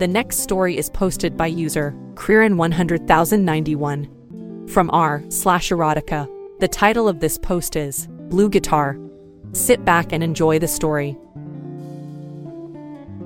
The next story is posted by user Creeran100091 from r slash erotica. The title of this post is Blue Guitar. Sit back and enjoy the story.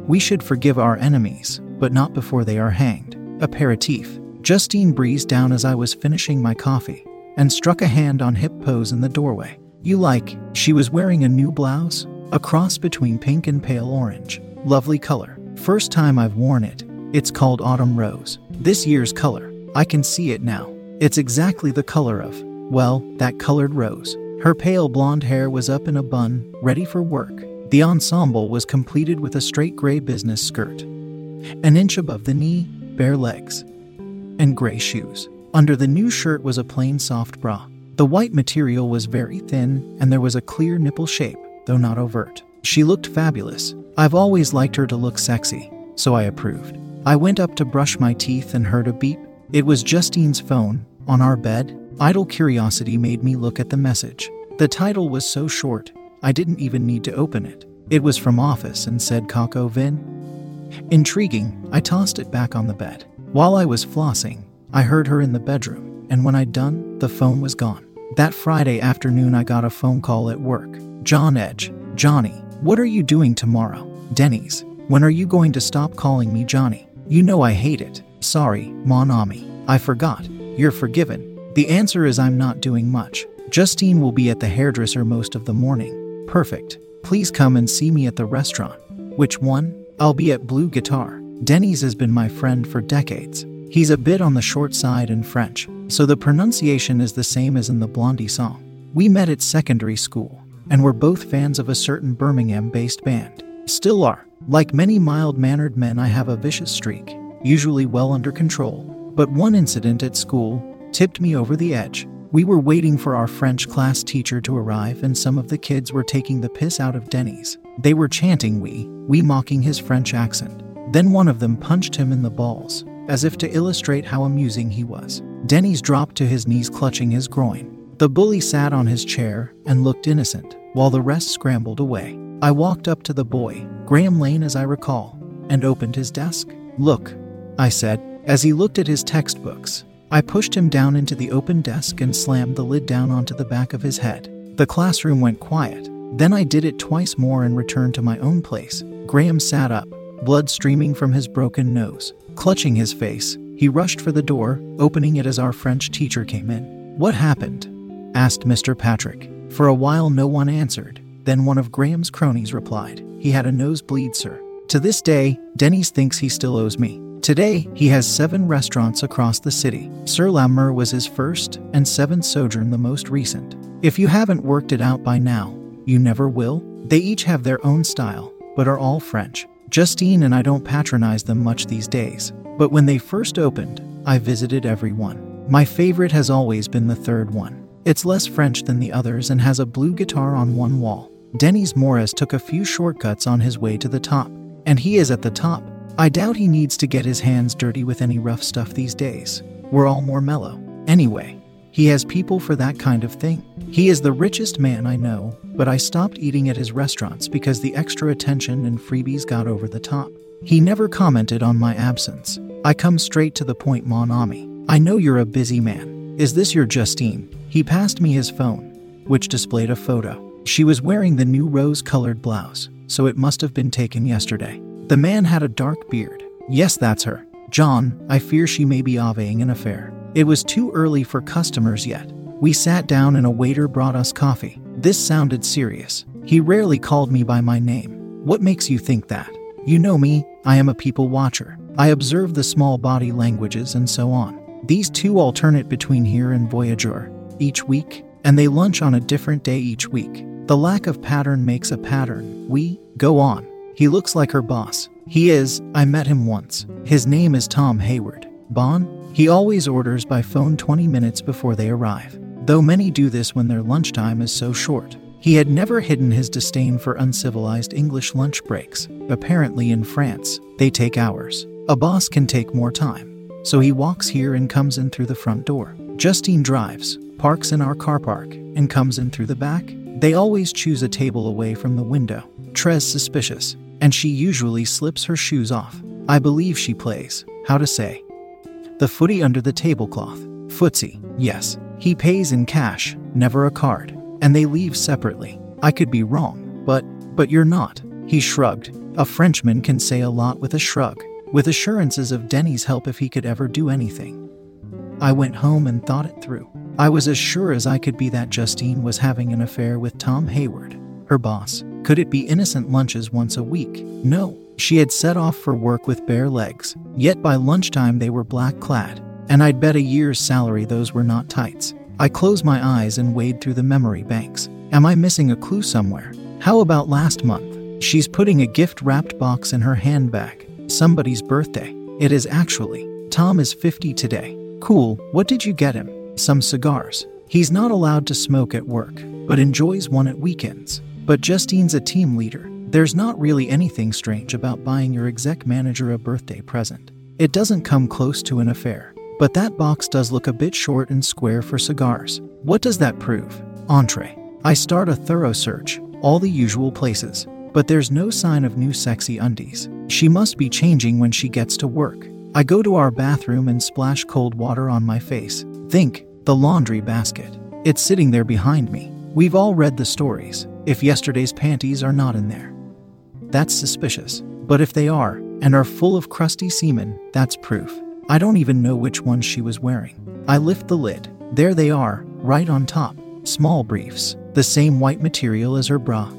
We should forgive our enemies, but not before they are hanged. Aperitif. Justine breezed down as I was finishing my coffee and struck a hand on hip pose in the doorway. You like, she was wearing a new blouse, a cross between pink and pale orange. Lovely color. First time I've worn it. It's called Autumn Rose. This year's color. I can see it now. It's exactly the color of, well, that colored rose. Her pale blonde hair was up in a bun, ready for work. The ensemble was completed with a straight gray business skirt, an inch above the knee, bare legs, and gray shoes. Under the new shirt was a plain soft bra. The white material was very thin, and there was a clear nipple shape, though not overt. She looked fabulous. I've always liked her to look sexy, so I approved. I went up to brush my teeth and heard a beep. It was Justine's phone, on our bed. Idle curiosity made me look at the message. The title was so short, I didn't even need to open it. It was from office and said Coq au Vin. Intriguing, I tossed it back on the bed. While I was flossing, I heard her in the bedroom, and when I'd done, the phone was gone. That Friday afternoon, I got a phone call at work. John Edge, Johnny, what are you doing tomorrow? Denis. When are you going to stop calling me Johnny? You know I hate it. Sorry, Mon Ami. I forgot. You're forgiven. The answer is I'm not doing much. Justine will be at the hairdresser most of the morning. Perfect. Please come and see me at the restaurant. Which one? I'll be at Blue Guitar. Denis has been my friend for decades. He's a bit on the short side in French, so the pronunciation is the same as in the Blondie song. We met at secondary school, and were both fans of a certain Birmingham based band. Still are. Like many mild mannered men, I have a vicious streak, usually well under control. But one incident at school tipped me over the edge. We were waiting for our French class teacher to arrive, and some of the kids were taking the piss out of Denis. They were chanting we, we mocking his French accent. Then one of them punched him in the balls, as if to illustrate how amusing he was. Denis dropped to his knees, clutching his groin. The bully sat on his chair and looked innocent, while the rest scrambled away. I walked up to the boy, Graham Lane as I recall, and opened his desk. Look, I said, as he looked at his textbooks. I pushed him down into the open desk and slammed the lid down onto the back of his head. The classroom went quiet. Then I did it twice more and returned to my own place. Graham sat up, blood streaming from his broken nose. Clutching his face, he rushed for the door, opening it as our French teacher came in. What happened? Asked Mr. Patrick. For a while, no one answered. Then one of Graham's cronies replied, He had a nosebleed, sir. To this day, Denis thinks he still owes me. Today, he has seven restaurants across the city. Sur la Mer was his first, and Seventh Sojourn the most recent. If you haven't worked it out by now, you never will. They each have their own style, but are all French. Justine and I don't patronize them much these days. But when they first opened, I visited every one. My favorite has always been the third one. It's less French than the others and has a blue guitar on one wall. Denis Morris took a few shortcuts on his way to the top, and he is at the top. I doubt he needs to get his hands dirty with any rough stuff these days. We're all more mellow. Anyway, he has people for that kind of thing. He is the richest man I know, but I stopped eating at his restaurants because the extra attention and freebies got over the top. He never commented on my absence. I come straight to the point, Mon Ami. I know you're a busy man. Is this your Justine? He passed me his phone, which displayed a photo. She was wearing the new rose colored blouse, so it must have been taken yesterday. The man had a dark beard. Yes, that's her. John, I fear she may be avaying an affair. It was too early for customers yet. We sat down and a waiter brought us coffee. This sounded serious. He rarely called me by my name. What makes you think that? You know me, I am a people watcher. I observe the small body languages and so on. These two alternate between here and Voyageur each week, and they lunch on a different day each week. The lack of pattern makes a pattern. We go on. He looks like her boss. He is, I met him once. His name is Tom Hayward. Bon? He always orders by phone 20 minutes before they arrive, though many do this when their lunchtime is so short. He had never hidden his disdain for uncivilized English lunch breaks. Apparently, in France, they take hours. A boss can take more time. So he walks here and comes in through the front door. Justine drives, parks in our car park, and comes in through the back. They always choose a table away from the window. Trez suspicious, and she usually slips her shoes off. I believe she plays, how to say, the footy under the tablecloth. Footsie, yes. He pays in cash, never a card, and they leave separately. I could be wrong, but but you're not. He shrugged. A Frenchman can say a lot with a shrug, with assurances of Denny's help if he could ever do anything. I went home and thought it through. I was as sure as I could be that Justine was having an affair with Tom Hayward, her boss. Could it be innocent lunches once a week? No. She had set off for work with bare legs, yet by lunchtime they were black clad, and I'd bet a year's salary those were not tights. I closed my eyes and wade through the memory banks. Am I missing a clue somewhere? How about last month? She's putting a gift wrapped box in her handbag. Somebody's birthday. It is actually. Tom is 50 today. Cool, what did you get him? Some cigars. He's not allowed to smoke at work, but enjoys one at weekends. But Justine's a team leader. There's not really anything strange about buying your exec manager a birthday present. It doesn't come close to an affair. But that box does look a bit short and square for cigars. What does that prove? Entree. I start a thorough search, all the usual places, but there's no sign of new sexy undies. She must be changing when she gets to work. I go to our bathroom and splash cold water on my face. Think, the laundry basket. It's sitting there behind me. We've all read the stories. If yesterday's panties are not in there, that's suspicious. But if they are, and are full of crusty semen, that's proof. I don't even know which ones she was wearing. I lift the lid. There they are, right on top. Small briefs, the same white material as her bra.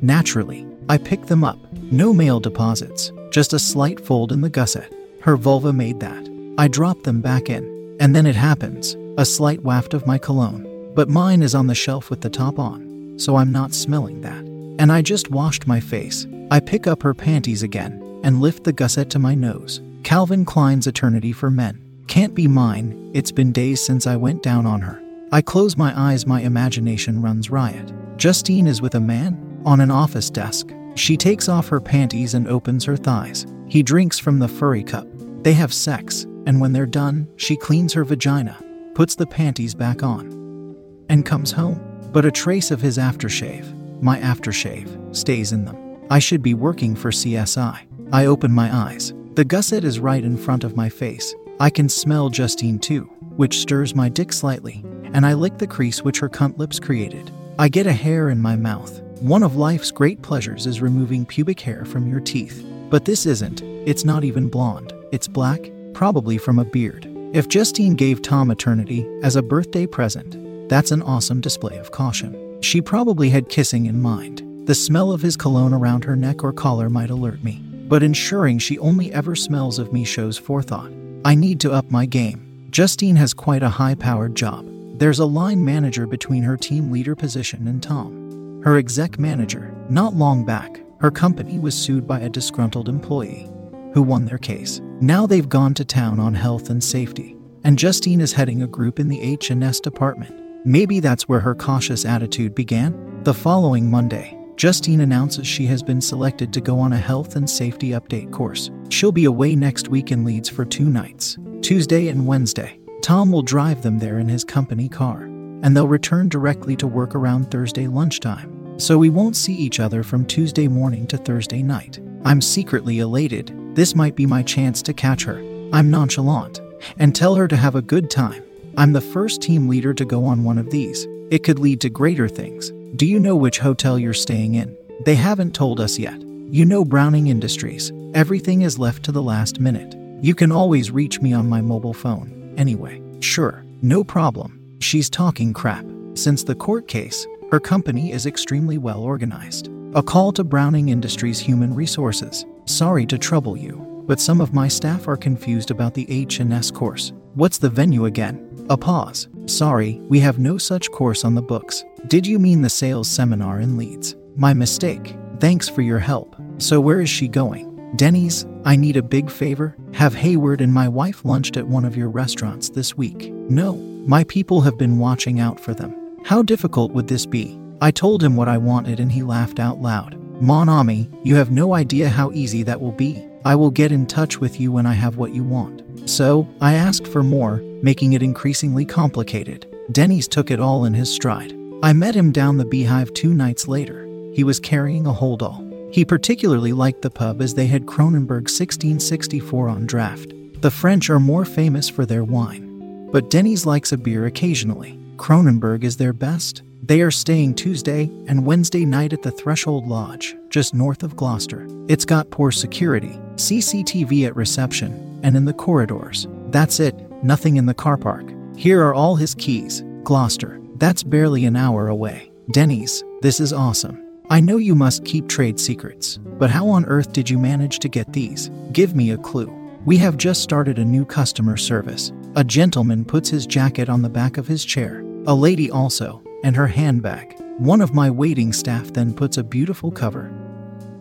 Naturally, I pick them up. No male deposits, just a slight fold in the gusset. Her vulva made that. I drop them back in, and then it happens a slight waft of my cologne. But mine is on the shelf with the top on, so I'm not smelling that. And I just washed my face. I pick up her panties again and lift the gusset to my nose. Calvin Klein's Eternity for Men. Can't be mine, it's been days since I went down on her. I close my eyes, my imagination runs riot. Justine is with a man on an office desk. She takes off her panties and opens her thighs. He drinks from the furry cup. They have sex, and when they're done, she cleans her vagina, puts the panties back on, and comes home. But a trace of his aftershave, my aftershave, stays in them. I should be working for CSI. I open my eyes. The gusset is right in front of my face. I can smell Justine too, which stirs my dick slightly, and I lick the crease which her cunt lips created. I get a hair in my mouth. One of life's great pleasures is removing pubic hair from your teeth. But this isn't. It's not even blonde. It's black, probably from a beard. If Justine gave Tom eternity as a birthday present, that's an awesome display of caution. She probably had kissing in mind. The smell of his cologne around her neck or collar might alert me but ensuring she only ever smells of me shows forethought. I need to up my game. Justine has quite a high powered job. There's a line manager between her team leader position and Tom. Her exec manager, not long back, her company was sued by a disgruntled employee who won their case. Now they've gone to town on health and safety, and Justine is heading a group in the H&S department. Maybe that's where her cautious attitude began. The following Monday, Justine announces she has been selected to go on a health and safety update course. She'll be away next week in Leeds for two nights, Tuesday and Wednesday. Tom will drive them there in his company car, and they'll return directly to work around Thursday lunchtime. So we won't see each other from Tuesday morning to Thursday night. I'm secretly elated. This might be my chance to catch her. I'm nonchalant and tell her to have a good time. I'm the first team leader to go on one of these. It could lead to greater things. Do you know which hotel you're staying in? They haven't told us yet. You know Browning Industries. Everything is left to the last minute. You can always reach me on my mobile phone. Anyway, sure, no problem. She's talking crap. Since the court case, her company is extremely well organized. A call to Browning Industries Human Resources. Sorry to trouble you, but some of my staff are confused about the H&S course. What's the venue again? A pause. Sorry, we have no such course on the books. Did you mean the sales seminar in Leeds? My mistake. Thanks for your help. So where is she going? Denis, I need a big favor. Have Hayward and my wife lunched at one of your restaurants this week? No, my people have been watching out for them. How difficult would this be? I told him what I wanted and he laughed out loud. Mon ami, you have no idea how easy that will be. I will get in touch with you when I have what you want. So, I asked for more, making it increasingly complicated. Denis took it all in his stride. I met him down the beehive two nights later. He was carrying a holdall. He particularly liked the pub as they had Kronenbourg 1664 on draft. The French are more famous for their wine, but Denis likes a beer occasionally. Kronenbourg is their best. They are staying Tuesday and Wednesday night at the Threshold Lodge, just north of Gloucester. It's got poor security, CCTV at reception, and in the corridors. That's it, nothing in the car park. Here are all his keys. Gloucester, that's barely an hour away. Denis, this is awesome. I know you must keep trade secrets, but how on earth did you manage to get these? Give me a clue. We have just started a new customer service. A gentleman puts his jacket on the back of his chair, a lady also, and her handbag. One of my waiting staff then puts a beautiful cover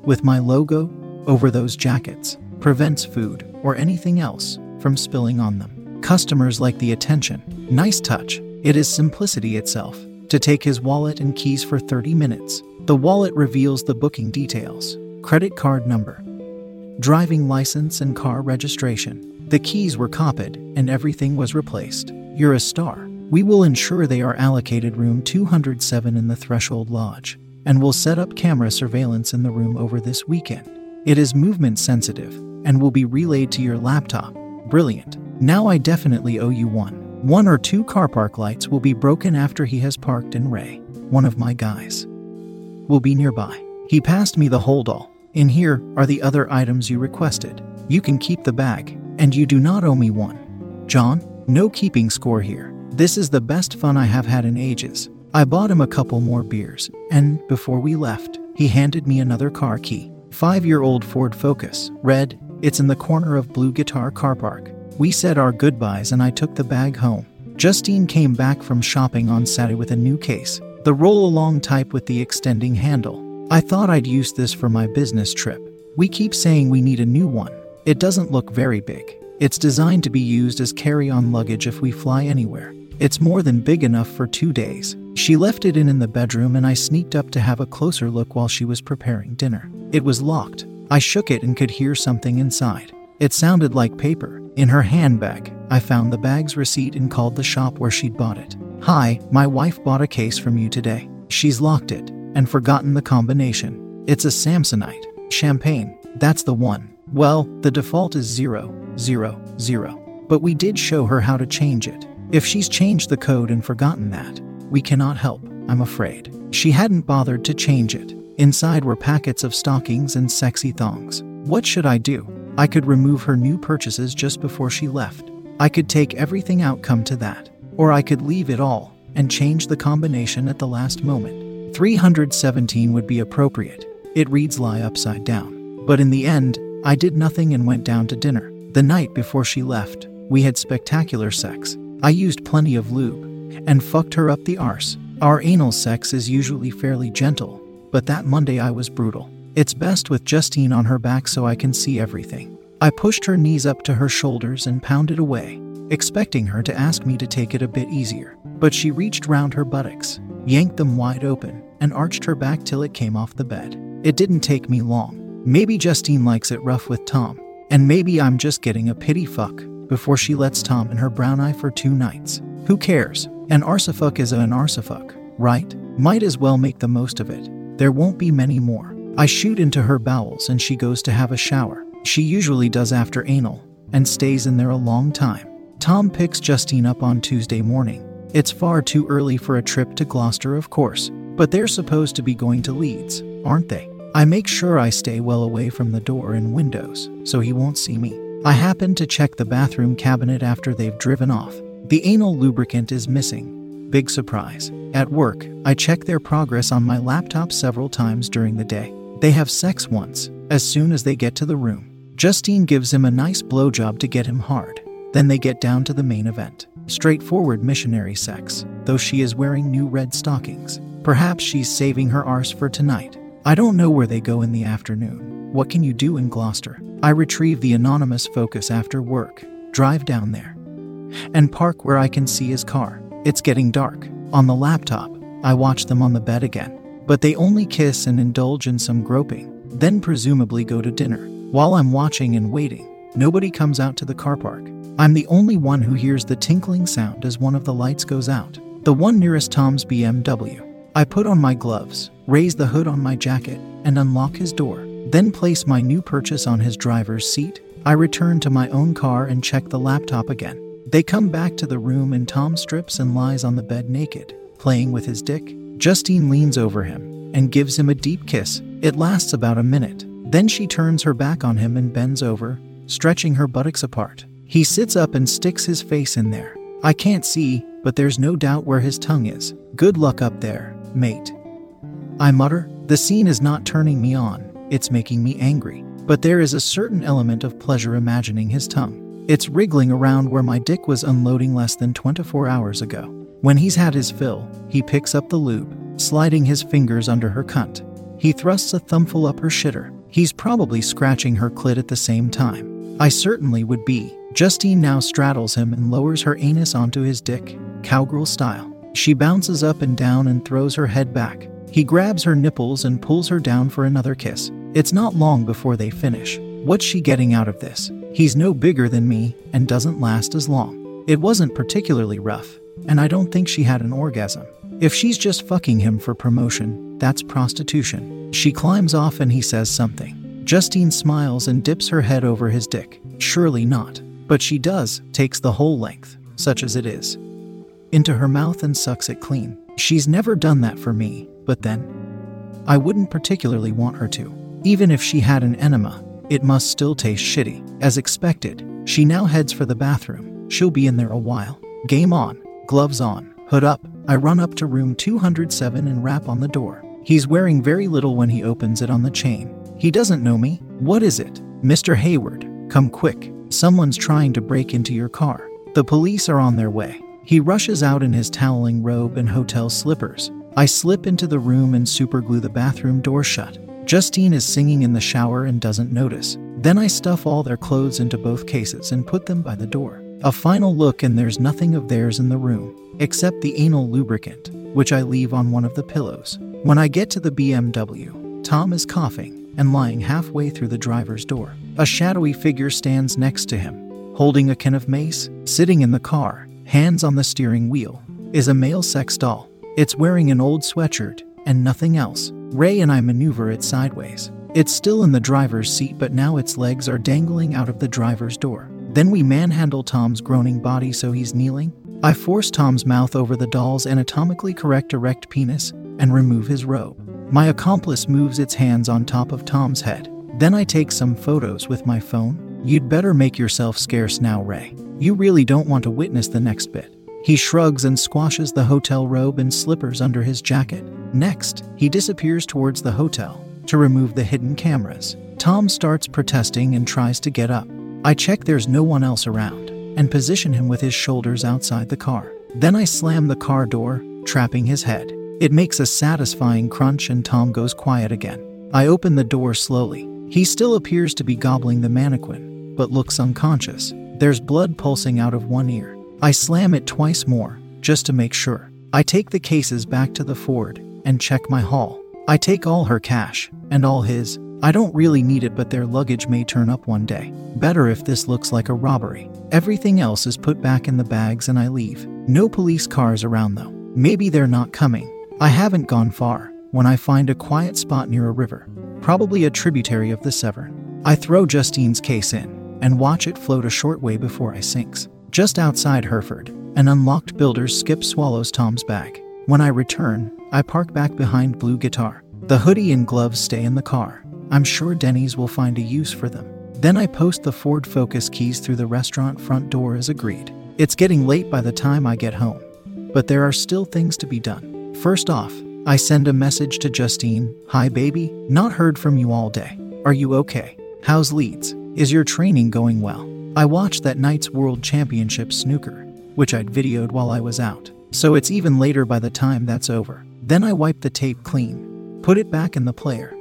with my logo over those jackets, prevents food or anything else from spilling on them. Customers like the attention. Nice touch. It is simplicity itself. To take his wallet and keys for 30 minutes. The wallet reveals the booking details, credit card number, driving license, and car registration. The keys were copied and everything was replaced. You're a star. We will ensure they are allocated room 207 in the Threshold Lodge, and will set up camera surveillance in the room over this weekend. It is movement sensitive and will be relayed to your laptop. Brilliant. Now I definitely owe you one. One or two car park lights will be broken after he has parked in Ray, one of my guys. Will be nearby. He passed me the holdall. In here are the other items you requested. You can keep the bag, and you do not owe me one. John, no keeping score here. This is the best fun I have had in ages. I bought him a couple more beers, and before we left, he handed me another car key. Five year old Ford Focus, red, it's in the corner of Blue Guitar Car Park. We said our goodbyes and I took the bag home. Justine came back from shopping on Saturday with a new case, the roll along type with the extending handle. I thought I'd use this for my business trip. We keep saying we need a new one. It doesn't look very big. It's designed to be used as carry on luggage if we fly anywhere. It's more than big enough for two days. She left it in in the bedroom and I sneaked up to have a closer look while she was preparing dinner. It was locked. I shook it and could hear something inside. It sounded like paper. In her handbag, I found the bag's receipt and called the shop where she'd bought it. Hi, my wife bought a case from you today. She's locked it and forgotten the combination. It's a Samsonite. Champagne. That's the one. Well, the default is 0, 0, 0. But we did show her how to change it. If she's changed the code and forgotten that, we cannot help, I'm afraid. She hadn't bothered to change it. Inside were packets of stockings and sexy thongs. What should I do? I could remove her new purchases just before she left. I could take everything out, come to that. Or I could leave it all and change the combination at the last moment. 317 would be appropriate. It reads lie upside down. But in the end, I did nothing and went down to dinner. The night before she left, we had spectacular sex. I used plenty of lube and fucked her up the arse. Our anal sex is usually fairly gentle, but that Monday I was brutal. It's best with Justine on her back so I can see everything. I pushed her knees up to her shoulders and pounded away, expecting her to ask me to take it a bit easier. But she reached round her buttocks, yanked them wide open, and arched her back till it came off the bed. It didn't take me long. Maybe Justine likes it rough with Tom, and maybe I'm just getting a pity fuck before she lets Tom in her brown eye for two nights. Who cares? An arsafuck is an arsafuck, right? Might as well make the most of it. There won't be many more. I shoot into her bowels and she goes to have a shower. She usually does after anal and stays in there a long time. Tom picks Justine up on Tuesday morning. It's far too early for a trip to Gloucester, of course, but they're supposed to be going to Leeds, aren't they? I make sure I stay well away from the door and windows so he won't see me. I happen to check the bathroom cabinet after they've driven off. The anal lubricant is missing. Big surprise. At work, I check their progress on my laptop several times during the day. They have sex once, as soon as they get to the room. Justine gives him a nice blowjob to get him hard. Then they get down to the main event. Straightforward missionary sex, though she is wearing new red stockings. Perhaps she's saving her arse for tonight. I don't know where they go in the afternoon. What can you do in Gloucester? I retrieve the anonymous focus after work, drive down there, and park where I can see his car. It's getting dark. On the laptop, I watch them on the bed again, but they only kiss and indulge in some groping, then presumably go to dinner. While I'm watching and waiting, nobody comes out to the car park. I'm the only one who hears the tinkling sound as one of the lights goes out. The one nearest Tom's BMW. I put on my gloves, raise the hood on my jacket, and unlock his door, then place my new purchase on his driver's seat. I return to my own car and check the laptop again. They come back to the room and Tom strips and lies on the bed naked, playing with his dick. Justine leans over him and gives him a deep kiss. It lasts about a minute. Then she turns her back on him and bends over, stretching her buttocks apart. He sits up and sticks his face in there. I can't see, but there's no doubt where his tongue is. Good luck up there, mate. I mutter, the scene is not turning me on, it's making me angry. But there is a certain element of pleasure imagining his tongue. It's wriggling around where my dick was unloading less than 24 hours ago. When he's had his fill, he picks up the lube, sliding his fingers under her cunt. He thrusts a thumbful up her shitter. He's probably scratching her clit at the same time. I certainly would be. Justine now straddles him and lowers her anus onto his dick, cowgirl style. She bounces up and down and throws her head back. He grabs her nipples and pulls her down for another kiss. It's not long before they finish. What's she getting out of this? He's no bigger than me and doesn't last as long. It wasn't particularly rough, and I don't think she had an orgasm. If she's just fucking him for promotion, that's prostitution. She climbs off and he says something. Justine smiles and dips her head over his dick. Surely not. But she does, takes the whole length, such as it is, into her mouth and sucks it clean. She's never done that for me, but then, I wouldn't particularly want her to. Even if she had an enema, it must still taste shitty. As expected, she now heads for the bathroom. She'll be in there a while. Game on, gloves on, hood up. I run up to room 207 and rap on the door. He's wearing very little when he opens it on the chain. He doesn't know me. What is it? Mr. Hayward, come quick. Someone's trying to break into your car. The police are on their way. He rushes out in his toweling robe and hotel slippers. I slip into the room and superglue the bathroom door shut. Justine is singing in the shower and doesn't notice. Then I stuff all their clothes into both cases and put them by the door. A final look, and there's nothing of theirs in the room, except the anal lubricant, which I leave on one of the pillows. When I get to the BMW, Tom is coughing and lying halfway through the driver's door. A shadowy figure stands next to him, holding a can of mace. Sitting in the car, hands on the steering wheel, is a male sex doll. It's wearing an old sweatshirt and nothing else. Ray and I maneuver it sideways. It's still in the driver's seat, but now its legs are dangling out of the driver's door. Then we manhandle Tom's groaning body so he's kneeling. I force Tom's mouth over the doll's anatomically correct erect penis and remove his robe. My accomplice moves its hands on top of Tom's head. Then I take some photos with my phone. You'd better make yourself scarce now, Ray. You really don't want to witness the next bit. He shrugs and squashes the hotel robe and slippers under his jacket. Next, he disappears towards the hotel to remove the hidden cameras. Tom starts protesting and tries to get up. I check there's no one else around and position him with his shoulders outside the car. Then I slam the car door, trapping his head. It makes a satisfying crunch and Tom goes quiet again. I open the door slowly. He still appears to be gobbling the mannequin, but looks unconscious. There's blood pulsing out of one ear. I slam it twice more, just to make sure. I take the cases back to the Ford and check my haul. I take all her cash and all his. I don't really need it, but their luggage may turn up one day. Better if this looks like a robbery. Everything else is put back in the bags and I leave. No police cars around though. Maybe they're not coming. I haven't gone far when I find a quiet spot near a river, probably a tributary of the Severn. I throw Justine's case in and watch it float a short way before I sinks. Just outside Hereford, An unlocked builder skip swallows Tom's bag. When I return, I park back behind Blue Guitar. The hoodie and gloves stay in the car. I'm sure Denis will find a use for them. Then I post the Ford Focus keys through the restaurant front door as agreed. It's getting late by the time I get home, but there are still things to be done. First off, I send a message to Justine Hi, baby. Not heard from you all day. Are you okay? How's Leeds? Is your training going well? I watched that night's World Championship snooker, which I'd videoed while I was out, so it's even later by the time that's over. Then I wipe the tape clean, put it back in the player,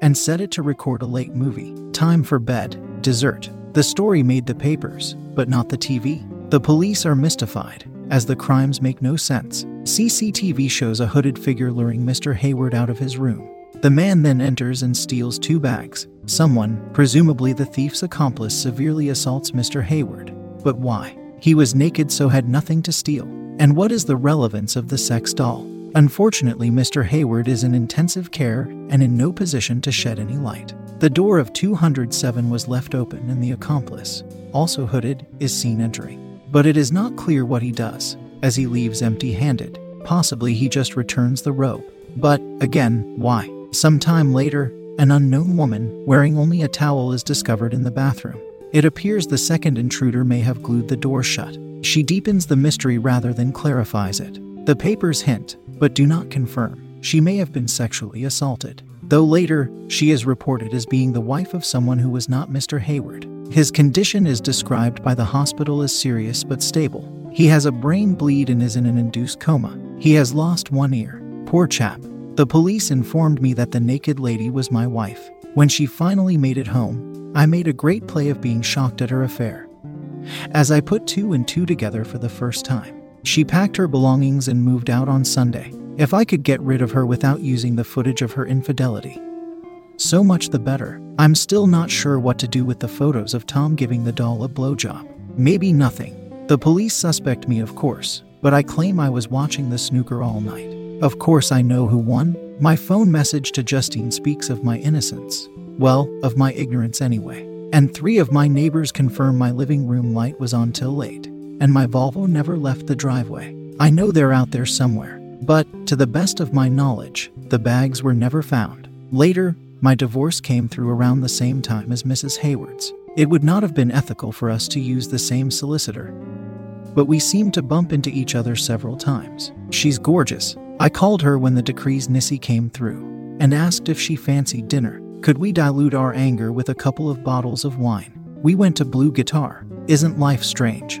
and set it to record a late movie. Time for bed, dessert. The story made the papers, but not the TV. The police are mystified, as the crimes make no sense. CCTV shows a hooded figure luring Mr. Hayward out of his room. The man then enters and steals two bags. Someone, presumably the thief's accomplice, severely assaults Mr. Hayward. But why? He was naked, so had nothing to steal. And what is the relevance of the sex doll? Unfortunately, Mr. Hayward is in intensive care and in no position to shed any light. The door of 207 was left open, and the accomplice, also hooded, is seen entering. But it is not clear what he does, as he leaves empty handed. Possibly he just returns the rope. But, again, why? Some time later, an unknown woman, wearing only a towel, is discovered in the bathroom. It appears the second intruder may have glued the door shut. She deepens the mystery rather than clarifies it. The papers hint, but do not confirm, she may have been sexually assaulted. Though later, she is reported as being the wife of someone who was not Mr. Hayward. His condition is described by the hospital as serious but stable. He has a brain bleed and is in an induced coma. He has lost one ear. Poor chap. The police informed me that the naked lady was my wife. When she finally made it home, I made a great play of being shocked at her affair. As I put two and two together for the first time, she packed her belongings and moved out on Sunday. If I could get rid of her without using the footage of her infidelity, so much the better. I'm still not sure what to do with the photos of Tom giving the doll a blowjob. Maybe nothing. The police suspect me, of course, but I claim I was watching the snooker all night. Of course, I know who won. My phone message to Justine speaks of my innocence. Well, of my ignorance anyway. And three of my neighbors confirm my living room light was on till late, and my Volvo never left the driveway. I know they're out there somewhere, but to the best of my knowledge, the bags were never found. Later, my divorce came through around the same time as Mrs. Hayward's. It would not have been ethical for us to use the same solicitor. But we seemed to bump into each other several times. She's gorgeous. I called her when the decrees nisi came through and asked if she fancied dinner. Could we dilute our anger with a couple of bottles of wine? We went to Blue Guitar. Isn't life strange?